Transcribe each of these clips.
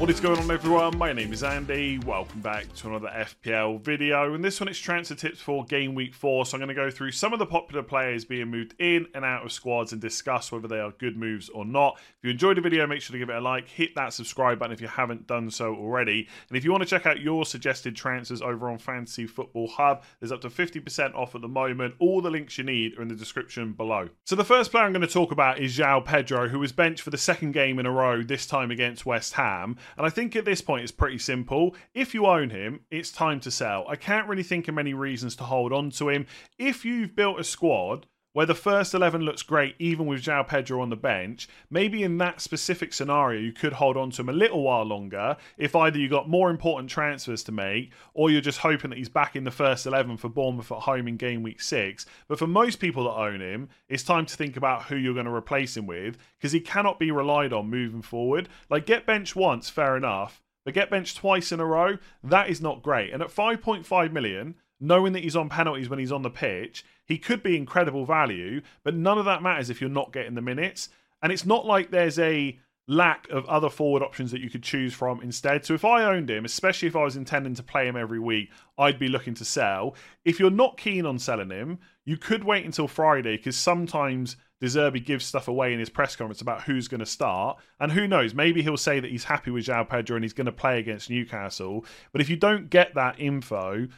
What is going on everyone? My name is Andy. Welcome back to another FPL video. And this one it's transfer tips for game week 4. So I'm going to go through some of the popular players being moved in and out of squads and discuss whether they are good moves or not. If you enjoyed the video, make sure to give it a like. Hit that subscribe button if you haven't done so already. And if you want to check out your suggested transfers over on Fantasy Football Hub, there's up to 50% off at the moment. All the links you need are in the description below. So the first player I'm going to talk about is João Pedro, who was benched for the second game in a row, this time against West Ham. And I think at this point it's pretty simple. If you own him, it's time to sell. I can't really think of many reasons to hold on to him. If you've built a squad where the first 11 looks great even with João Pedro on the bench, maybe in that specific scenario you could hold on to him a little while longer if either you got more important transfers to make or you're just hoping that he's back in the first 11 for Bournemouth at home in game week 6. But for most people that own him, it's time to think about who you're going to replace him with because he cannot be relied on moving forward. Like get benched once, fair enough, but get benched twice in a row, that is not great. And at 5.5 million, knowing that he's on penalties when he's on the pitch, he could be incredible value, but none of that matters if you're not getting the minutes. And it's not like there's a lack of other forward options that you could choose from instead. So if I owned him, especially if I was intending to play him every week, I'd be looking to sell. If you're not keen on selling him, you could wait until Friday because sometimes De Zerbi gives stuff away in his press conference about who's going to start. And who knows, maybe he'll say that he's happy with João Pedro and he's going to play against Newcastle. But if you don't get that info,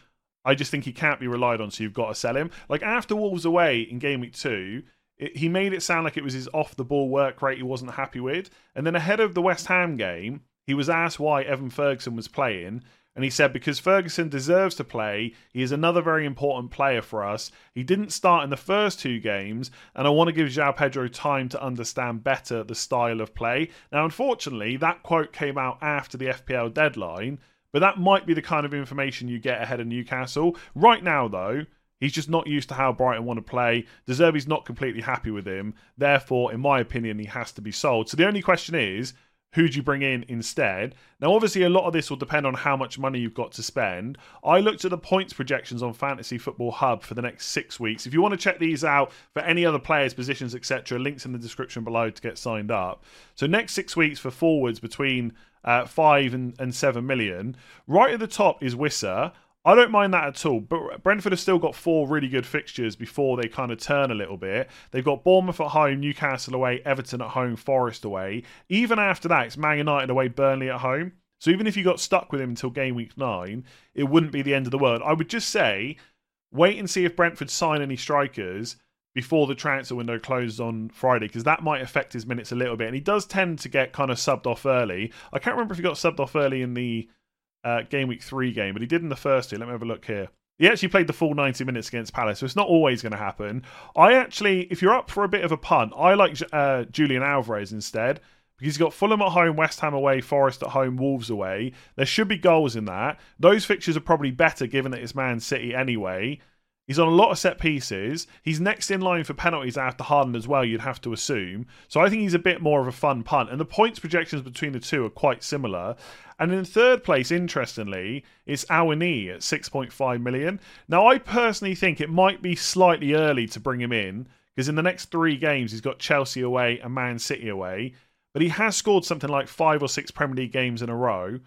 I just think he can't be relied on, so you've got to sell him. Like after Wolves away in game week two, it, he made it sound like it was his off the ball work rate he wasn't happy with. And then ahead of the West Ham game, he was asked why Evan Ferguson was playing. And he said, because Ferguson deserves to play, he is another very important player for us. He didn't start in the first two games, and I want to give João Pedro time to understand better the style of play. Now, unfortunately, that quote came out after the FPL deadline, but that might be the kind of information you get ahead of Newcastle. Right now, though, he's just not used to how Brighton want to play. De Zerbi's not completely happy with him. Therefore, in my opinion, he has to be sold. So the only question is, who do you bring in instead? Now, obviously, a lot of this will depend on how much money you've got to spend. I looked at the points projections on Fantasy Football Hub for the next six weeks. If you want to check these out for any other players, positions, etc., links in the description below to get signed up. So, next six weeks for forwards between uh, five and, and seven million. Right at the top is Wissa. I don't mind that at all. But Brentford have still got four really good fixtures before they kind of turn a little bit. They've got Bournemouth at home, Newcastle away, Everton at home, Forest away. Even after that, it's Man United away, Burnley at home. So even if you got stuck with him until game week nine, it wouldn't be the end of the world. I would just say wait and see if Brentford sign any strikers before the transfer window closes on Friday because that might affect his minutes a little bit. And he does tend to get kind of subbed off early. I can't remember if he got subbed off early in the uh, game week three game, but he did in the first two. Let me have a look here. He actually played the full 90 minutes against Palace, so it's not always going to happen. I actually, if you're up for a bit of a punt, I like uh, Julian Alvarez instead because he's got Fulham at home, West Ham away, Forest at home, Wolves away. There should be goals in that. Those fixtures are probably better given that it's Man City anyway. He's on a lot of set pieces. He's next in line for penalties after Haaland as well, you'd have to assume. So I think he's a bit more of a fun punt. And the points projections between the two are quite similar. And in third place, interestingly, it's Awoniyi at 6.5 million. Now, I personally think it might be slightly early to bring him in because in the next three games, he's got Chelsea away and Man City away. But he has scored something like five or six Premier League games in a row.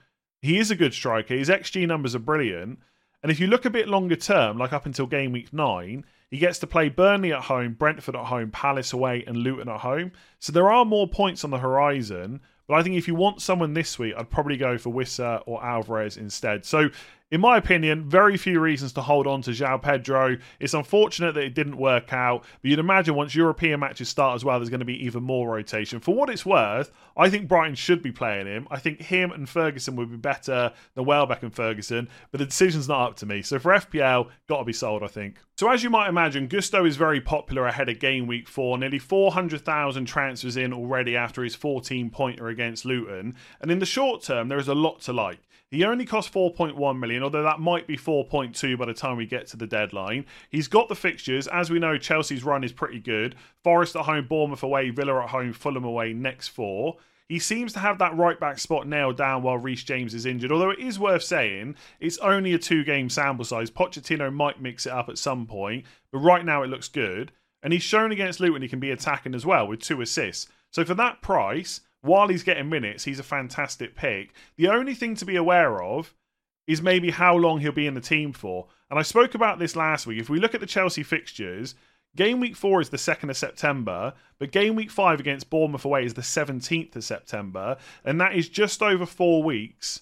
He is a good striker. His XG numbers are brilliant. And if you look a bit longer term, like up until game week nine, he gets to play Burnley at home, Brentford at home, Palace away, and Luton at home. So there are more points on the horizon. But I think if you want someone this week, I'd probably go for Wissa or Alvarez instead. So in my opinion, very few reasons to hold on to João Pedro. It's unfortunate that it didn't work out, but you'd imagine once European matches start as well, there's going to be even more rotation. For what it's worth, I think Brighton should be playing him. I think him and Ferguson would be better than Welbeck and Ferguson, but the decision's not up to me. So for FPL, got to be sold, I think. So as you might imagine, Gusto is very popular ahead of game week four. Nearly 400,000 transfers in already after his 14 pointer against Luton. And in the short term, there is a lot to like. He only cost 4.1 million, although that might be 4.2 by the time we get to the deadline. He's got the fixtures. As we know, Chelsea's run is pretty good. Forest at home, Bournemouth away, Villa at home, Fulham away, next four. He seems to have that right back spot nailed down while Reece James is injured. Although it is worth saying, it's only a two game sample size. Pochettino might mix it up at some point, but right now it looks good. And he's shown against Luton he can be attacking as well with two assists. So for that price, while he's getting minutes, he's a fantastic pick. The only thing to be aware of is maybe how long he'll be in the team for. And I spoke about this last week. If we look at the Chelsea fixtures, game week four is the 2nd of September, but game week five against Bournemouth away is the 17th of September. And that is just over four weeks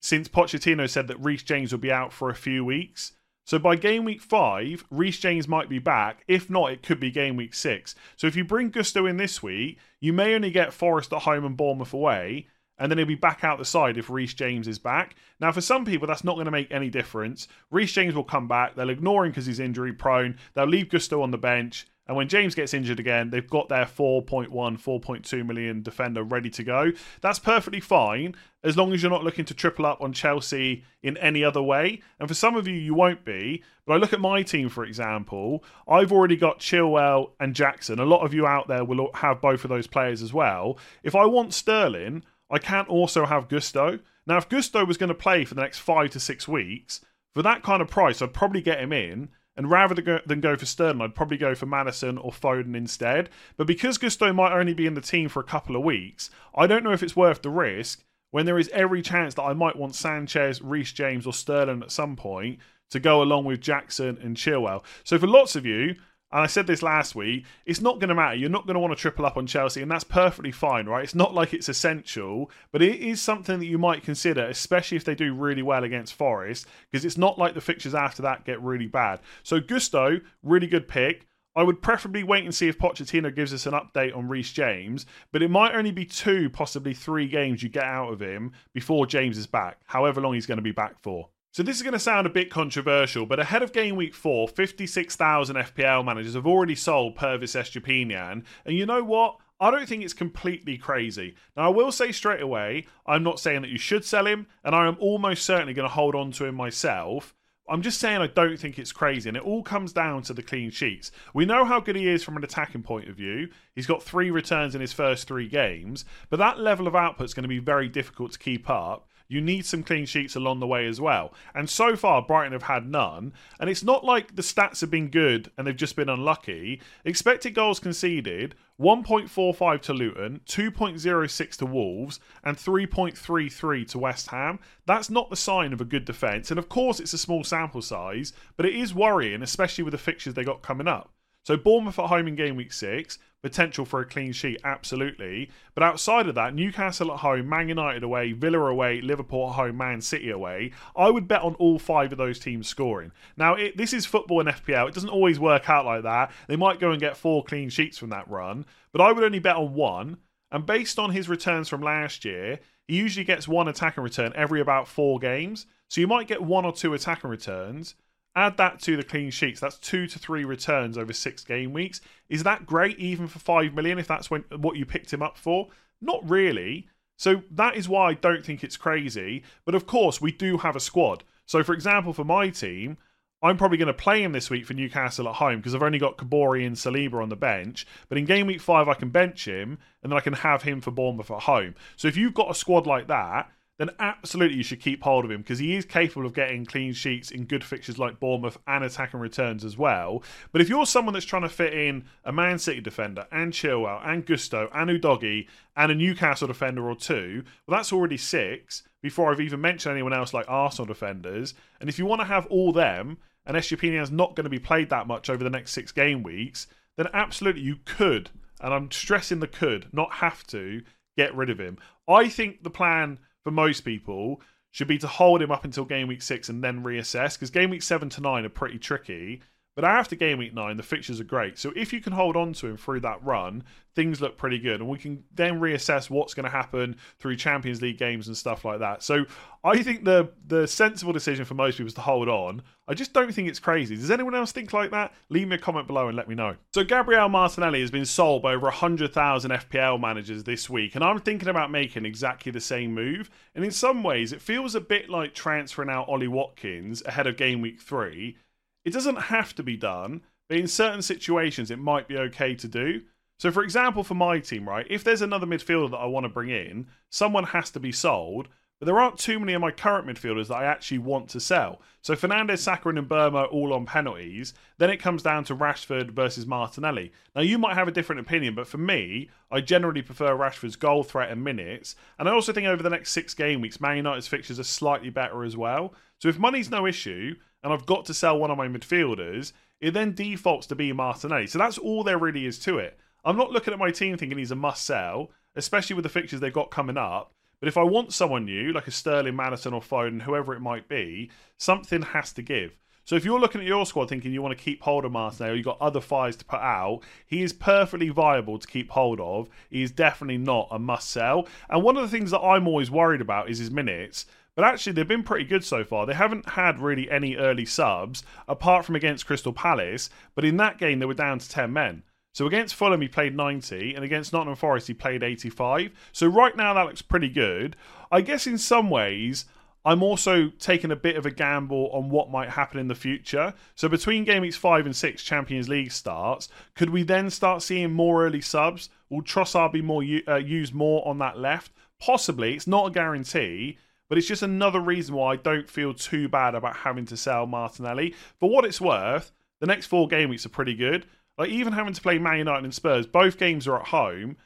since Pochettino said that Reece James will be out for a few weeks. So by game week five, Reece James might be back. If not, it could be game week six. So if you bring Gusto in this week, you may only get Forest at home and Bournemouth away, and then he'll be back out the side if Reece James is back. Now, for some people, that's not going to make any difference. Reece James will come back. They'll ignore him because he's injury prone. They'll leave Gusto on the bench. And when James gets injured again, they've got their 4.1, 4.2 million defender ready to go. That's perfectly fine as long as you're not looking to triple up on Chelsea in any other way. And for some of you, you won't be. But I look at my team, for example, I've already got Chilwell and Jackson. A lot of you out there will have both of those players as well. If I want Sterling, I can't also have Gusto. Now, if Gusto was going to play for the next five to six weeks, for that kind of price, I'd probably get him in and rather than go, for Sterling, I'd probably go for Maddison or Foden instead. But because Gusto might only be in the team for a couple of weeks, I don't know if it's worth the risk when there is every chance that I might want Sanchez, Reece James, or Sterling at some point to go along with Jackson and Chilwell. So for lots of you, and I said this last week, it's not going to matter. You're not going to want to triple up on Chelsea, and that's perfectly fine, right? It's not like it's essential, but it is something that you might consider, especially if they do really well against Forest, because it's not like the fixtures after that get really bad. So Gusto, really good pick. I would preferably wait and see if Pochettino gives us an update on Reece James, but it might only be two, possibly three games you get out of him before James is back, however long he's going to be back for. So this is going to sound a bit controversial, but ahead of game week four, 56,000 FPL managers have already sold Pervis Estupiñán, and you know what? I don't think it's completely crazy. Now, I will say straight away, I'm not saying that you should sell him, and I am almost certainly going to hold on to him myself. I'm just saying I don't think it's crazy, and it all comes down to the clean sheets. We know how good he is from an attacking point of view. He's got three returns in his first three games, but that level of output is going to be very difficult to keep up you need some clean sheets along the way as well. And so far, Brighton have had none. And it's not like the stats have been good and they've just been unlucky. Expected goals conceded 1.45 to Luton, 2.06 to Wolves, and 3.33 to West Ham. That's not the sign of a good defence. And of course, it's a small sample size, but it is worrying, especially with the fixtures they got coming up. So Bournemouth at home in game week six, potential for a clean sheet, absolutely. But outside of that, Newcastle at home, Man United away, Villa away, Liverpool at home, Man City away. I would bet on all five of those teams scoring. Now, it, this is football in FPL. It doesn't always work out like that. They might go and get four clean sheets from that run, but I would only bet on one. And based on his returns from last year, he usually gets one attacking return every about four games. So you might get one or two attacking returns. Add that to the clean sheets. That's two to three returns over six game weeks. Is that great even for five million if that's when what you picked him up for? Not really. So that is why I don't think it's crazy. But of course, we do have a squad. So for example, for my team, I'm probably going to play him this week for Newcastle at home because I've only got Kaboré and Saliba on the bench. But in game week five, I can bench him and then I can have him for Bournemouth at home. So if you've got a squad like that, then absolutely you should keep hold of him because he is capable of getting clean sheets in good fixtures like Bournemouth and attacking returns as well. But if you're someone that's trying to fit in a Man City defender and Chilwell and Gusto and Udogie and a Newcastle defender or two, well, that's already six before I've even mentioned anyone else like Arsenal defenders. And if you want to have all them, and is not going to be played that much over the next six game weeks, then absolutely you could, and I'm stressing the could, not have to, get rid of him. I think the plan for most people should be to hold him up until game week six and then reassess because game week seven to nine are pretty tricky. But after game week nine, the fixtures are great. So if you can hold on to him through that run, things look pretty good. And we can then reassess what's going to happen through Champions League games and stuff like that. So I think the the sensible decision for most people is to hold on. I just don't think it's crazy. Does anyone else think like that? Leave me a comment below and let me know. So Gabriel Martinelli has been sold by over 100,000 FPL managers this week. And I'm thinking about making exactly the same move. And in some ways, it feels a bit like transferring out Ollie Watkins ahead of game week three it doesn't have to be done, but in certain situations, it might be okay to do. So, for example, for my team, right, if there's another midfielder that I want to bring in, someone has to be sold. But there aren't too many of my current midfielders that I actually want to sell. So Fernandez, Saka, and Mbeumo all on penalties. Then it comes down to Rashford versus Martinelli. Now you might have a different opinion, but for me, I generally prefer Rashford's goal threat and minutes. And I also think over the next six game weeks, Man United's fixtures are slightly better as well. So if money's no issue, and I've got to sell one of my midfielders, it then defaults to be Martinelli. So that's all there really is to it. I'm not looking at my team thinking he's a must sell, especially with the fixtures they've got coming up. But if I want someone new, like a Sterling, Maddison, or Foden, whoever it might be, something has to give. So if you're looking at your squad thinking you want to keep hold of Martinelli or you've got other fires to put out, he is perfectly viable to keep hold of. He is definitely not a must sell. And one of the things that I'm always worried about is his minutes. But actually, they've been pretty good so far. They haven't had really any early subs, apart from against Crystal Palace. But in that game, they were down to 10 men. So against Fulham, he played 90, and against Nottingham Forest, he played 85. So right now, that looks pretty good. I guess in some ways, I'm also taking a bit of a gamble on what might happen in the future. So between game weeks five and six, Champions League starts. Could we then start seeing more early subs? Will Trossard be more uh, used more on that left? Possibly. It's not a guarantee. But it's just another reason why I don't feel too bad about having to sell Martinelli. For what it's worth, the next four game weeks are pretty good. Like even having to play Man United and Spurs, both games are at home,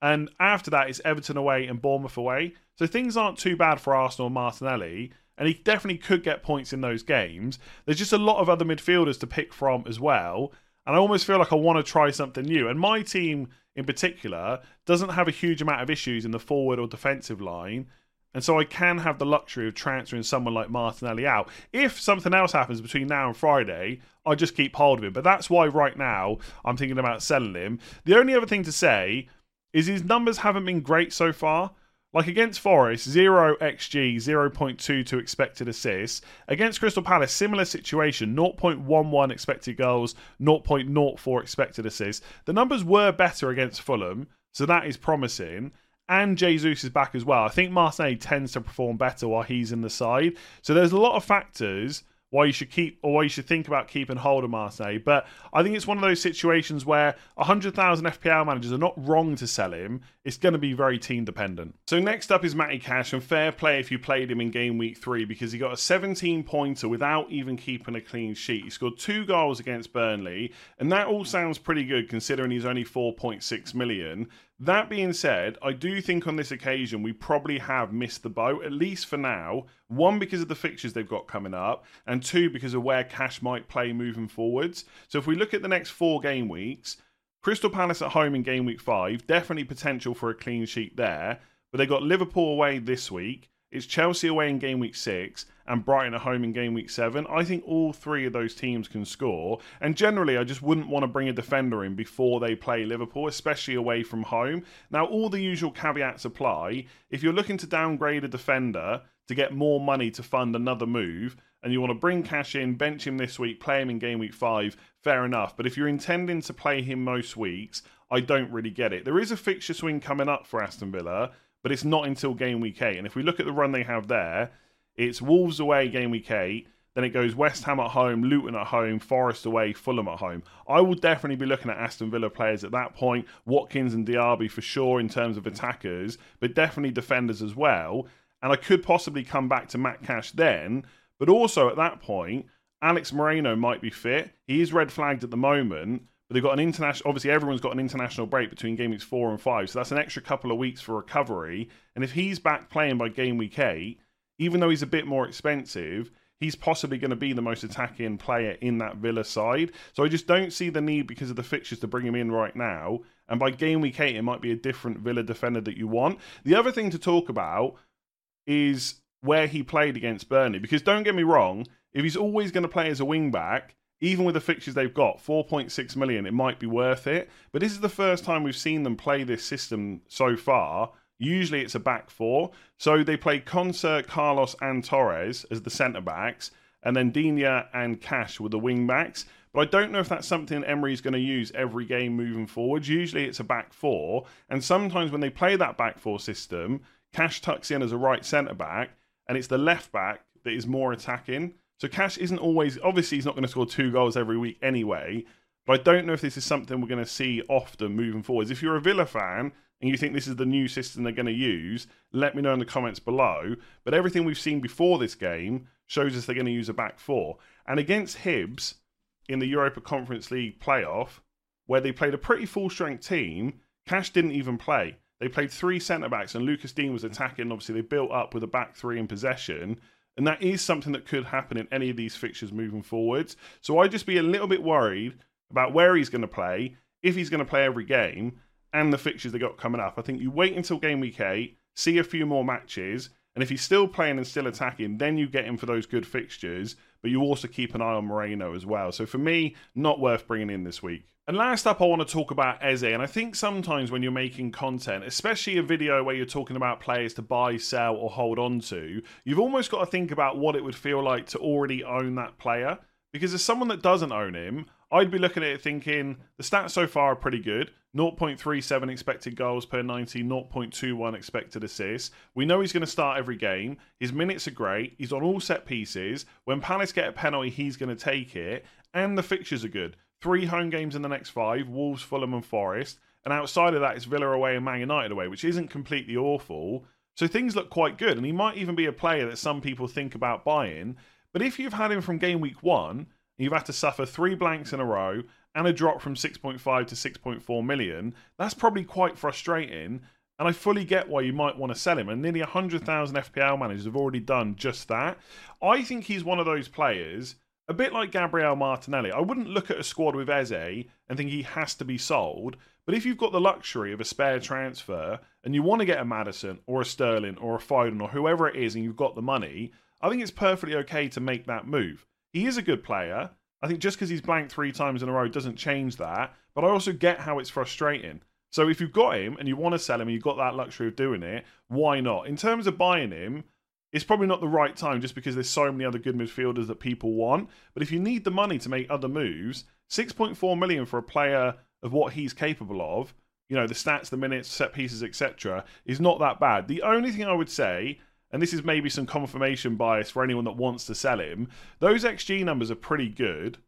and after that it's Everton away and Bournemouth away. So things aren't too bad for Arsenal and Martinelli, and he definitely could get points in those games. There's just a lot of other midfielders to pick from as well, and I almost feel like I want to try something new. And my team in particular doesn't have a huge amount of issues in the forward or defensive line. And so I can have the luxury of transferring someone like Martinelli out. If something else happens between now and Friday, I just keep hold of him. But that's why right now I'm thinking about selling him. The only other thing to say is his numbers haven't been great so far. Like against Forest, 0 XG, 0.22 expected assists. Against Crystal Palace, similar situation, 0.11 expected goals, 0.04 expected assists. The numbers were better against Fulham, so that is promising and Jesus is back as well. I think Martinelli tends to perform better while he's in the side. So there's a lot of factors why you should keep or why you should think about keeping hold of Martinelli. But I think it's one of those situations where 100,000 FPL managers are not wrong to sell him. It's going to be very team dependent. So next up is Matty Cash, and fair play if you played him in game week three because he got a 17 pointer without even keeping a clean sheet. He scored two goals against Burnley, and that all sounds pretty good considering he's only 4.6 million. That being said, I do think on this occasion we probably have missed the boat, at least for now. One, because of the fixtures they've got coming up, and two, because of where Cash might play moving forwards. So if we look at the next four game weeks, Crystal Palace at home in game week five, definitely potential for a clean sheet there. But they got Liverpool away this week. It's Chelsea away in game week six and Brighton at home in game week seven. I think all three of those teams can score. And generally, I just wouldn't want to bring a defender in before they play Liverpool, especially away from home. Now, all the usual caveats apply. If you're looking to downgrade a defender to get more money to fund another move, and you want to bring Cash in, bench him this week, play him in game week five, fair enough. But if you're intending to play him most weeks, I don't really get it. There is a fixture swing coming up for Aston Villa but it's not until game week eight. And if we look at the run they have there, it's Wolves away game week eight, then it goes West Ham at home, Luton at home, Forest away, Fulham at home. I will definitely be looking at Aston Villa players at that point. Watkins and Diaby for sure in terms of attackers, but definitely defenders as well. And I could possibly come back to Matt Cash then, but also at that point, Alex Moreno might be fit. He is red flagged at the moment, but they've got an international. Obviously, everyone's got an international break between game weeks four and five, so that's an extra couple of weeks for recovery. And if he's back playing by game week eight, even though he's a bit more expensive, he's possibly going to be the most attacking player in that Villa side. So I just don't see the need because of the fixtures to bring him in right now. And by game week eight, it might be a different Villa defender that you want. The other thing to talk about is where he played against Burnley. Because don't get me wrong, if he's always going to play as a wing back, even with the fixtures they've got, 4.6 million, it might be worth it. But this is the first time we've seen them play this system so far. Usually it's a back four. So they play Konsa, Carlos, and Torres as the centre backs, and then Digne and Cash were the wing backs. But I don't know if that's something Emery's going to use every game moving forward. Usually it's a back four, and sometimes when they play that back four system, Cash tucks in as a right centre back, and it's the left back that is more attacking. So Cash isn't always obviously he's not going to score two goals every week anyway. But I don't know if this is something we're going to see often moving forwards. If you're a Villa fan and you think this is the new system they're going to use, let me know in the comments below. But everything we've seen before this game shows us they're going to use a back four. And against Hibs in the Europa Conference League playoff, where they played a pretty full strength team, Cash didn't even play. They played three centre backs, and Lucas Digne was attacking. Obviously, they built up with a back three in possession. And that is something that could happen in any of these fixtures moving forwards. So I'd just be a little bit worried about where he's going to play, if he's going to play every game, and the fixtures they got coming up. I think you wait until game week eight, see a few more matches, and if he's still playing and still attacking, then you get him for those good fixtures. But you also keep an eye on Moreno as well. So for me, not worth bringing in this week. And last up, I want to talk about Eze. And I think sometimes when you're making content, especially a video where you're talking about players to buy, sell, or hold on to, you've almost got to think about what it would feel like to already own that player. Because as someone that doesn't own him, I'd be looking at it thinking the stats so far are pretty good. 0.37 expected goals per 90, 0.21 expected assists. We know he's going to start every game. His minutes are great. He's on all set pieces. When Palace get a penalty, he's going to take it. And the fixtures are good. Three home games in the next five Wolves, Fulham, and Forest. And outside of that, it's Villa away and Man United away, which isn't completely awful. So things look quite good. And he might even be a player that some people think about buying. But if you've had him from game week one, you've had to suffer three blanks in a row and a drop from 6.5 to 6.4 million, that's probably quite frustrating. And I fully get why you might want to sell him. And nearly 100,000 FPL managers have already done just that. I think he's one of those players a bit like Gabriel Martinelli. I wouldn't look at a squad with Eze and think he has to be sold. But if you've got the luxury of a spare transfer and you want to get a Maddison or a Sterling or a Foden or whoever it is and you've got the money, I think it's perfectly okay to make that move. He is a good player. I think just because he's blanked three times in a row doesn't change that. But I also get how it's frustrating. So if you've got him and you want to sell him and you've got that luxury of doing it, why not? In terms of buying him, it's probably not the right time just because there's so many other good midfielders that people want. But if you need the money to make other moves, 6.4 million for a player of what he's capable of, you know, the stats, the minutes, set pieces, etc., is not that bad. The only thing I would say, and this is maybe some confirmation bias for anyone that wants to sell him, those XG numbers are pretty good,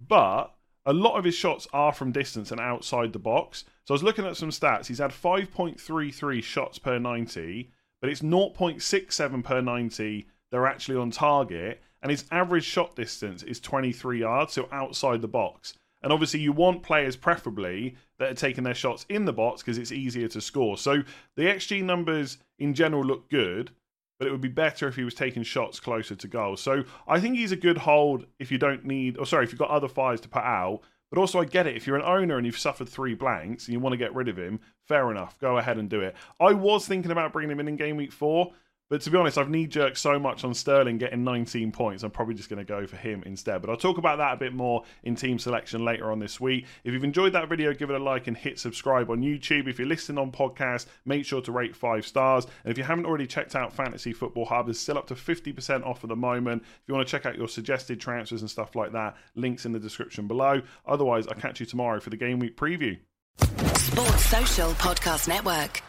but a lot of his shots are from distance and outside the box. So I was looking at some stats. He's had 5.33 shots per 90 but it's 0.67 per 90 they're actually on target, and his average shot distance is 23 yards, so outside the box. And obviously, you want players preferably that are taking their shots in the box because it's easier to score. So the XG numbers in general look good, but it would be better if he was taking shots closer to goal. So I think he's a good hold if you don't need, or sorry, if you've got other fires to put out. But also, I get it. If you're an owner and you've suffered three blanks and you want to get rid of him, fair enough. Go ahead and do it. I was thinking about bringing him in in game week four, but to be honest, I've knee jerked so much on Sterling getting 19 points. I'm probably just going to go for him instead. But I'll talk about that a bit more in team selection later on this week. If you've enjoyed that video, give it a like and hit subscribe on YouTube. If you're listening on podcast, make sure to rate five stars. And if you haven't already checked out Fantasy Football Hub, it's still up to 50% off at the moment. If you want to check out your suggested transfers and stuff like that, links in the description below. Otherwise, I'll catch you tomorrow for the game week preview. Sports Social Podcast Network.